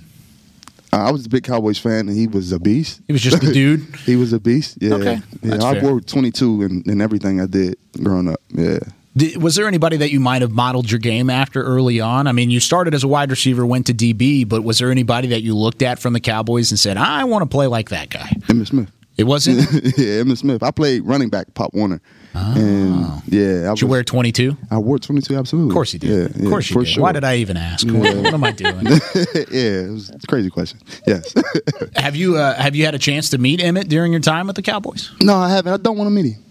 Uh, I was a big Cowboys fan, and he was a beast. He was just a dude. he was a beast. Yeah. Okay, Yeah, that's I fair. wore 22 and, in everything I did growing up. Yeah. Did, was there anybody that you might have modeled your game after early on? I mean, you started as a wide receiver, went to DB, but was there anybody that you looked at from the Cowboys and said, "I want to play like that guy"? Emmitt Smith. It wasn't. yeah, Emmitt Smith. I played running back, Pop Warner. And yeah, I Did you was- wear 22? I wore 22, absolutely. Of course you did. Yeah, of course you did. Sure. Why did I even ask? What, what am I doing? yeah, it was a crazy question. Yes. have you uh, have you had a chance to meet Emmitt during your time with the Cowboys? no, I haven't. I don't want to meet him.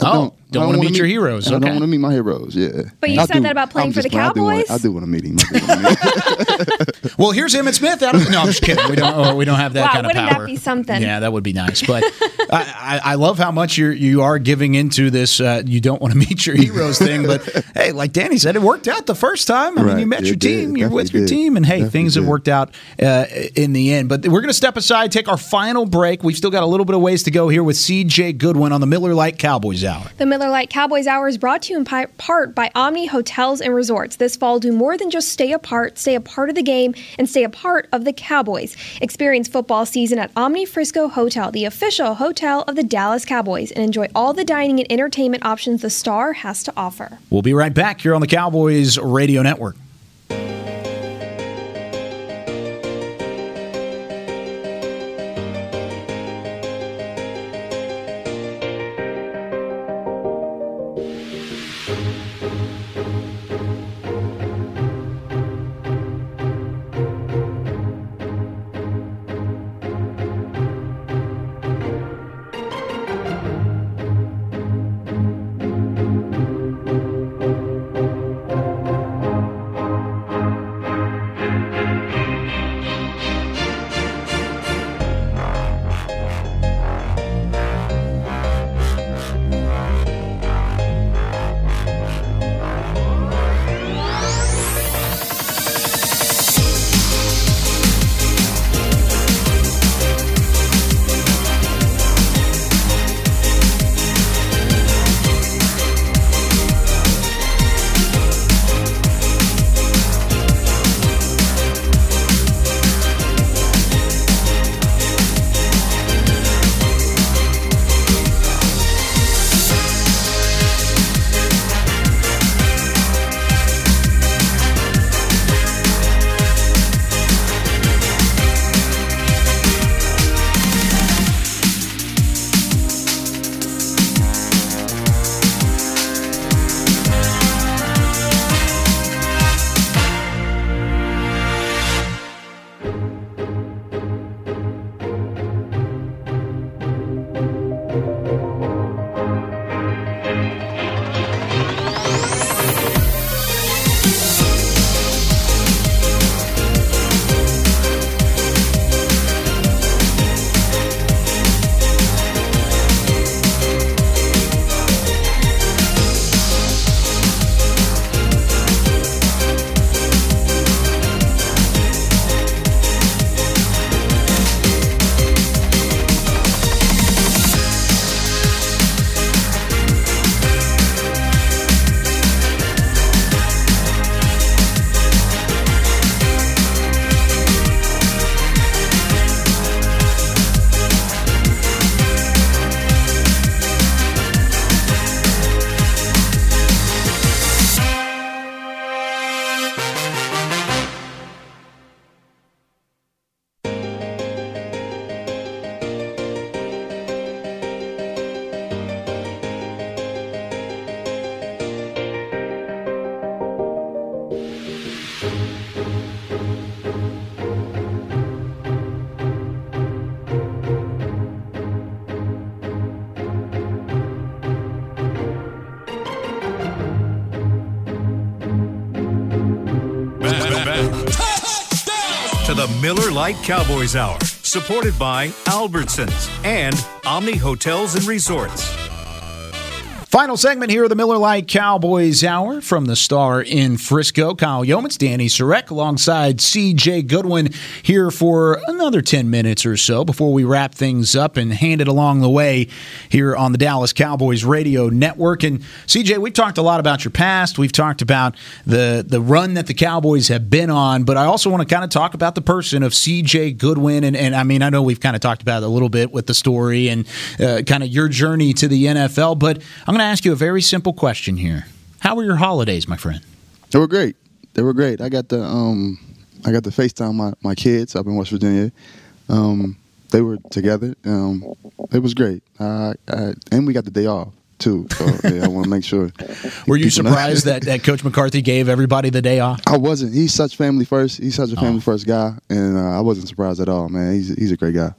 I Oh, don't I wanna wanna meet your heroes, I don't want to meet my heroes. Yeah. But you I said that about playing I'm for just the playing. I do wanna- Cowboys? I do want to meet him. Do wanna meet him. Well, here's Emmitt Smith. I don't, no, I'm just kidding. We don't. Oh, we don't have that Wow, kind of wouldn't that power. be something? Yeah, that would be nice. But I, I, I love how much you you are giving into this. Uh, you don't want to meet your heroes thing, but hey, like Danny said, it worked out the first time. I mean, you met It your did. team. You're with your did. team, and hey, Definitely things have worked out uh, in the end. But we're going to step aside, take our final break. We've still got a little bit of ways to go here with CJ Goodwin on the Miller Lite Cowboys Hour. The Miller Lite Cowboys Hour is brought to you in part by Omni Hotels and Resorts. This fall, do more than just stay apart, stay a part of the game, and stay a part of the Cowboys. Experience football season at Omni Frisco Hotel, the official hotel of the Dallas Cowboys, and enjoy all the dining and entertainment options the Star has to offer. We'll be right back here on the Cowboys Radio Network. Cowboys Hour, supported by Albertsons and Omni Hotels and Resorts. Final segment here of the Miller Lite Cowboys Hour from the Star in Frisco. Kyle Youmans, Danny Sarek, alongside CJ Goodwin here for another 10 minutes or so before we wrap things up and hand it along the way here on the Dallas Cowboys Radio Network. And CJ, we've talked a lot about your past. We've talked about the, the run that the Cowboys have been on, but I also want to kind of talk about the person of CJ Goodwin. And, and I mean, I know we've kind of talked about it a little bit with the story and uh, kind of your journey to the NFL, but I'm going to ask you a very simple question here. How were your holidays, my friend? They were great. They were great. I got the um, I got to FaceTime my, my kids up in West Virginia. Um, they were together. Um, it was great. Uh, I, and we got the day off too. So yeah, I want to make sure. Were you surprised that, that Coach McCarthy gave everybody the day off? I wasn't. He's such family first. He's such a family Oh. first guy, and uh, I wasn't surprised at all. Man, he's he's a great guy.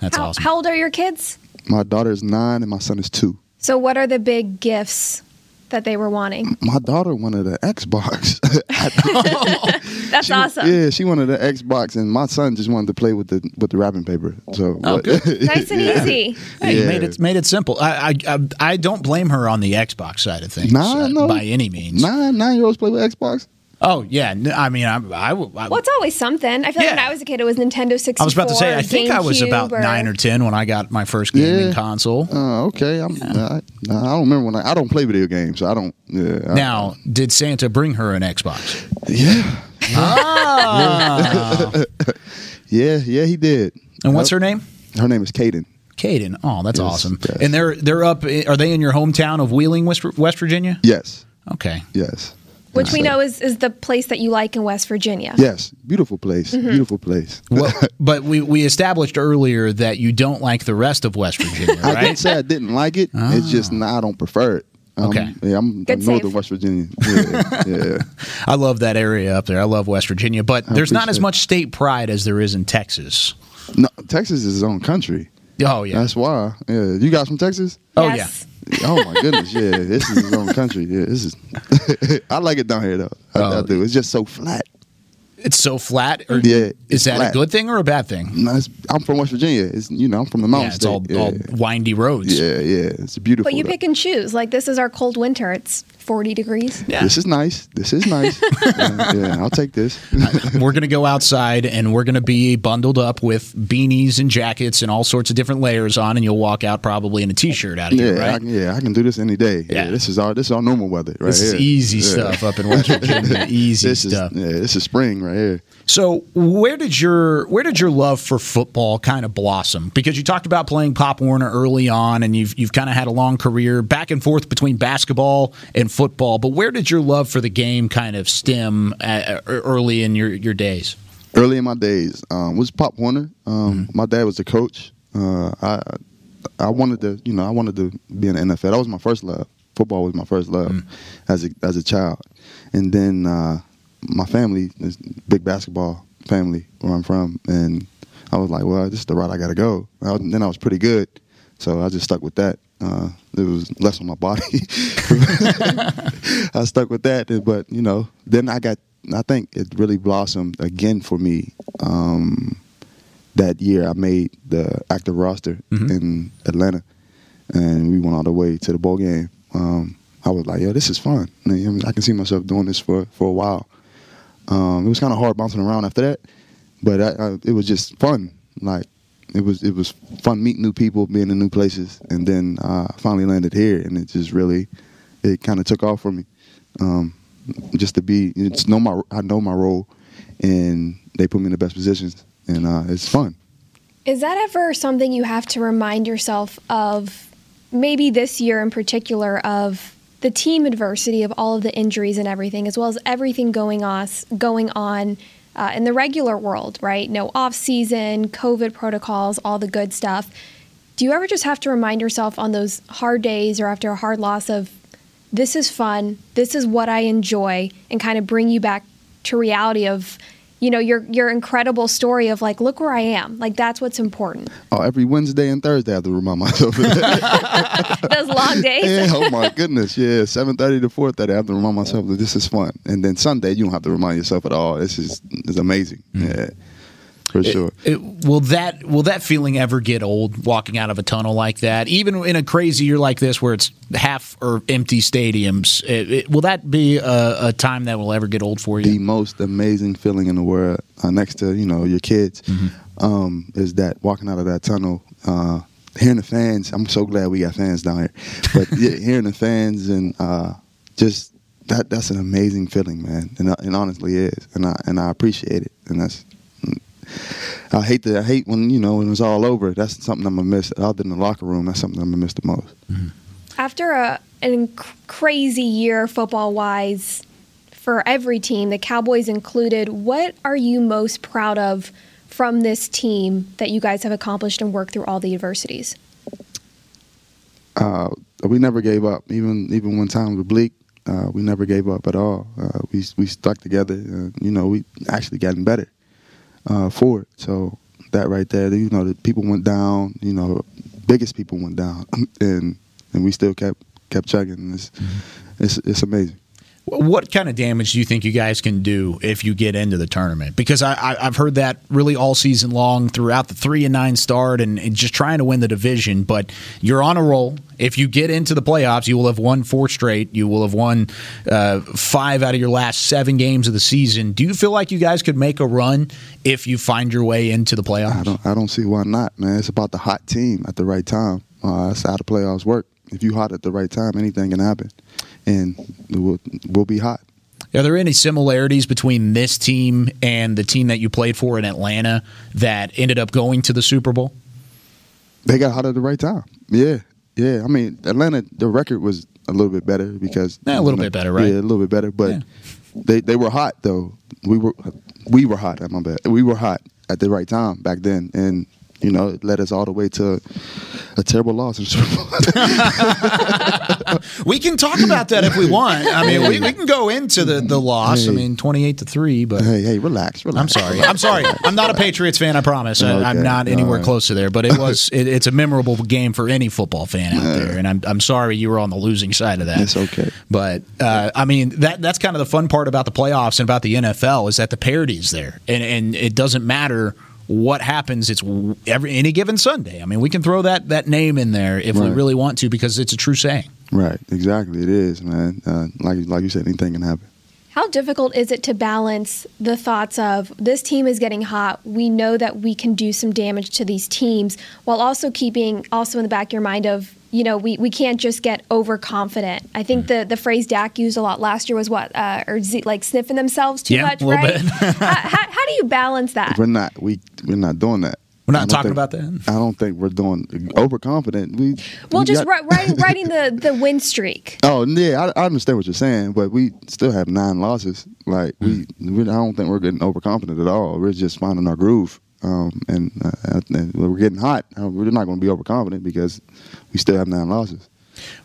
That's how, awesome. how old are your kids? My daughter is nine, and my son is two. So, what are the big gifts that they were wanting? My daughter wanted an Xbox. That's She- awesome. Yeah, she wanted an Xbox, and my son just wanted to play with the with the wrapping paper. So Oh, what- good. Nice and Yeah. easy. Hey, Yeah. made it made it simple. I, I I I don't blame her on the Xbox side of things Nah, uh, no. by any means. Nine nine year olds play with Xbox. Oh yeah, I mean I I, w- I- Well, it's always something. I feel like when I was a kid, it was Nintendo 64. I was about to say I think I was GameCube, about or- nine or ten when I got my first gaming Yeah. console. Oh, okay. I'm, I, I don't remember when I, I don't play video games, I don't. Yeah. I- Now, did Santa bring her an Xbox? yeah, Ah. yeah, yeah, he did. and what's her name? Her name is Kaden. Caden. Oh, that's Yes, awesome. yes. And they're they're up. Are they in your hometown of Wheeling, West, West Virginia? Yes, Okay. yes, Which we Yes. know is, is the place that you like in West Virginia. yes. Beautiful place. Beautiful place. Well, but we, we established earlier that you don't like the rest of West Virginia, I didn't say I didn't like it. It's just nah, I don't prefer it. Um, Okay. Yeah, I'm Good northern save. West Virginia. Yeah, yeah. I love that area up there. I love West Virginia, but there's not as much state pride as there is in Texas. No, Texas is its own country. Oh yeah. That's why. Yeah, you guys from Texas? Oh Yes. Oh my goodness, yeah. This is his own country. Yeah, this is. I like it down here though. I, I Oh. do. It's just so flat. It's so flat. Or Yeah, Is it's that a good thing or a bad thing? No, it's, I'm from West Virginia. It's you know I'm from the Yeah, it's all, state. all windy roads. yeah, yeah. It's beautiful. But you though. pick and choose. Like, this is our cold winter. It's 40 degrees. Yeah. This is nice. This is nice. yeah, yeah, I'll take this. we're going to go outside and we're going to be bundled up with beanies and jackets and all sorts of different layers on, and you'll walk out probably in a t-shirt out of yeah, here, I, right? can- yeah. I can do this any day. Yeah. Yeah. this is our this is our normal weather right this is here. easy Yeah. stuff up in West Virginia. easy This stuff. is yeah, this is spring right here. So where did your where did your love for football kind of blossom? Because you talked about playing Pop Warner early on, and you've you've kind of had a long career back and forth between basketball and football. But where did your love for the game kind of stem uh, early in your your days? early in my days um, was Pop Warner. Um, My dad was the coach. Uh, I I wanted to, you know, I wanted to be in the NFL. That was my first love. Football was my first love as a as a child, and then uh, my family is a big basketball family where I'm from, and I was like, well, this is the route I got to go. I was, then I was pretty good, so I just stuck with that. Uh, it was less on my body. I stuck with that, but you know, then I got. I think it really blossomed again for me. Um, that year, I made the active roster in Atlanta, and we went all the way to the bowl game. Um, I was like, "Yo, this is fun. I, mean, I can see myself doing this for for a while." Um, it was kind of hard bouncing around after that, but I, I, it was just fun. Like it was it was fun meeting new people, being in new places, and then uh, finally landed here, and it just really it kind of took off for me. Um, just to be, it's know my I know my role, and they put me in the best positions, and uh, it's fun. Is that ever something you have to remind yourself of, maybe this year in particular, of the team adversity of all of the injuries and everything, as well as everything going on, going on uh, in the regular world, right? No off season, COVID protocols, all the good stuff. Do you ever just have to remind yourself on those hard days or after a hard loss of this is fun, this is what I enjoy, and kind of bring you back to reality of, you know, your your incredible story of like, look where I am. Like that's what's important. Oh, every Wednesday and Thursday I have to remind myself of that. Those long days. yeah, oh my goodness, yeah, seven thirty to four thirty. I have to remind myself that this is fun, and then Sunday you don't have to remind yourself at all. This is is amazing. Mm. Yeah. For sure. It, will that will that feeling ever get old? Walking out of a tunnel like that, even in a crazy year like this, where it's half or empty stadiums, it, it, will that be a, a, time that will ever get old for you? The most amazing feeling in the world, uh, next to you know your kids, mm-hmm. um, is that walking out of that tunnel. Uh, hearing the fans, I'm so glad we got fans down here. But yeah, hearing the fans and uh, just that that's an amazing feeling, man. And, uh, and honestly is, and I and I appreciate it. And that's I hate that. I hate when you know when it's all over. That's something I'm gonna miss. Other than the locker room, that's something I'm gonna miss the most. Mm-hmm. After a an crazy year football wise for every team, the Cowboys included, what are you most proud of from this team that you guys have accomplished and worked through all the adversities? Uh, we never gave up, even even when times were bleak. Uh, we never gave up at all. Uh, we we stuck together. you know, we actually gotten better uh, for it. So that right there, you know, the people went down. You know, biggest people went down, and and we still kept kept chugging. It's mm-hmm. it's, it's amazing. What kind of damage do you think you guys can do if you get into the tournament? Because I, have heard that really all season long throughout the three and nine start and, and, just trying to win the division. But you're on a roll. If you get into the playoffs, you will have won four straight. You will have won uh, five out of your last seven games of the season. Do you feel like you guys could make a run if you find your way into the playoffs? I don't. I don't see why not, man. It's about the hot team at the right time. Uh, that's how the playoffs work. If you hot at the right time, anything can happen and we'll, we'll be hot. Are there any similarities between this team and the team that you played for in Atlanta that ended up going to the Super Bowl? They got hot at the right time. Yeah, yeah. I mean, Atlanta, the record was a little bit better because yeah, a little bit better, right? Yeah, a little bit better, but yeah. they they were hot though. We were we were hot. At my bad. We were hot at the right time back then, and you know, it led us all the way to a terrible loss in Super Bowl. we can talk about that if we want. I mean, we, we can go into the, the loss. Hey. I mean, 28 to 3, but. Hey, hey, relax, relax. I'm sorry. I'm sorry. I'm not a Patriots fan, I promise. Okay. I, am not anywhere right. close to there, but it was, it, it's a memorable game for any football fan out there. And I'm, I'm sorry you were on the losing side of that. It's okay. But, uh, I mean, that that's kind of the fun part about the playoffs and about the NFL is that the parity is there. And, and it doesn't matter what happens. It's every any given Sunday. I mean, we can throw that that name in there if right. we really want to because it's a true saying. Right. Exactly. It is, man. Uh, like like you said, anything can happen. How difficult is it to balance the thoughts of this team is getting hot? We know that we can do some damage to these teams while also keeping also in the back of your mind of you know, we, we can't just get overconfident. I think the, the phrase Dak used a lot last year was what, uh, or z- like sniffing themselves too yeah, much, right? how, how, how, do you balance that? We're not. We we're not doing that. We're not talking think, about that. I don't think we're doing overconfident. We well, we just got, writing writing the the win streak. Oh yeah, I, I, understand what you're saying, but we still have nine losses. Like we, we, I don't think we're getting overconfident at all. We're just finding our groove. Um, and, uh, and, we're getting hot. Uh, we're not going to be overconfident because we still have nine losses.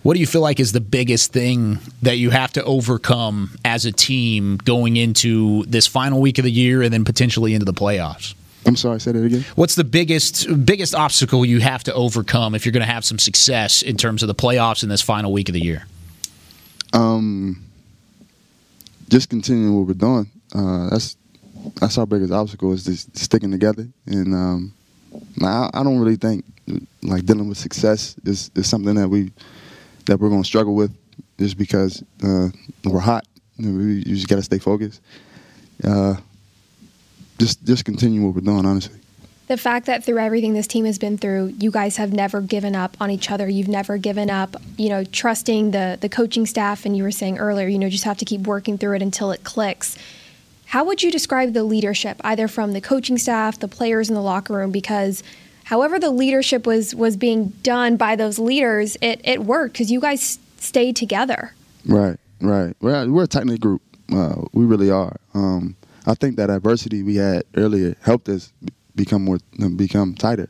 What do you feel like is the biggest thing that you have to overcome as a team going into this final week of the year and then potentially into the playoffs? I'm sorry, say that again. What's the biggest biggest obstacle you have to overcome if you're going to have some success in terms of the playoffs in this final week of the year? Um, just continuing what we're doing. Uh, that's that's our biggest obstacle is just sticking together. And um, I, I don't really think like dealing with success is, is something that we that we're going to struggle with just because uh, we're hot. You, know, we, you just got to stay focused. Uh, just just continue what we're doing, honestly. The fact that through everything this team has been through, you guys have never given up on each other. You've never given up, you know, trusting the the coaching staff. And you were saying earlier, you know, just have to keep working through it until it clicks. How would you describe the leadership, either from the coaching staff, the players in the locker room? Because however the leadership was was being done by those leaders, it it worked because you guys stayed together. Right, right. We're we're a tight knit group. Uh, we really are. Um, I think that adversity we had earlier helped us become more become tighter,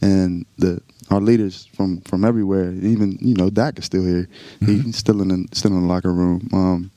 and the our leaders from from everywhere, even you know Dak is still here. Mm-hmm. He's still in the, still in the locker room. Um,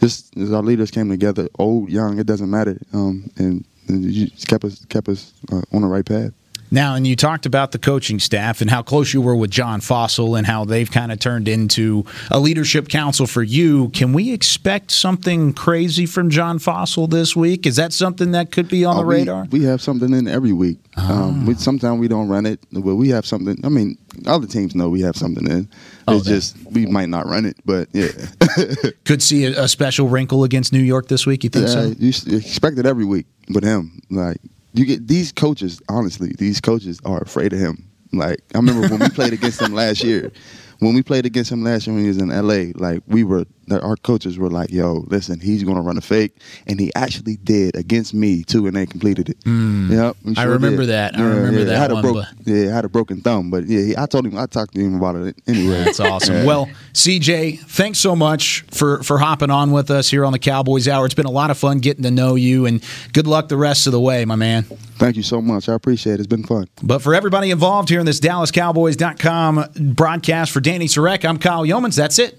just as our leaders came together, old, young, it doesn't matter, um, and, and you kept us kept us uh, on the right path. Now, and you talked about the coaching staff and how close you were with John Fassel and how they've kind of turned into a leadership council for you. Can we expect something crazy from John Fassel this week? Is that something that could be on the Uh, we- radar? We, have something in every week. Um, we, sometimes we don't run it, but we have something. I mean, other teams know we have something in. Oh, It's just we might not run it, but yeah, Could see a, a special wrinkle against New York this week. You think yeah so? you expect it every week with him. Like you get these coaches. Honestly, these coaches are afraid of him. Like I remember when we played against him last year. When we played against him last year when he was in LA, like we were, our coaches were like, "Yo, listen, he's going to run a fake," and he actually did against me too, and they completed it. Yep, we Hmm. I remember that. I remember that I had one, a broke, but- yeah, I had a broken thumb, but yeah, he, I told him, I talked to him about it anyway. That's awesome. Yeah. Well, CJ, thanks so much for for hopping on with us here on the Cowboys Hour. It's been a lot of fun getting to know you, and good luck the rest of the way, my man. thank you so much. I appreciate it. It's been fun. But for everybody involved here in this DallasCowboys.com broadcast for Danny Sarek, I'm Kyle Youmans. That's it.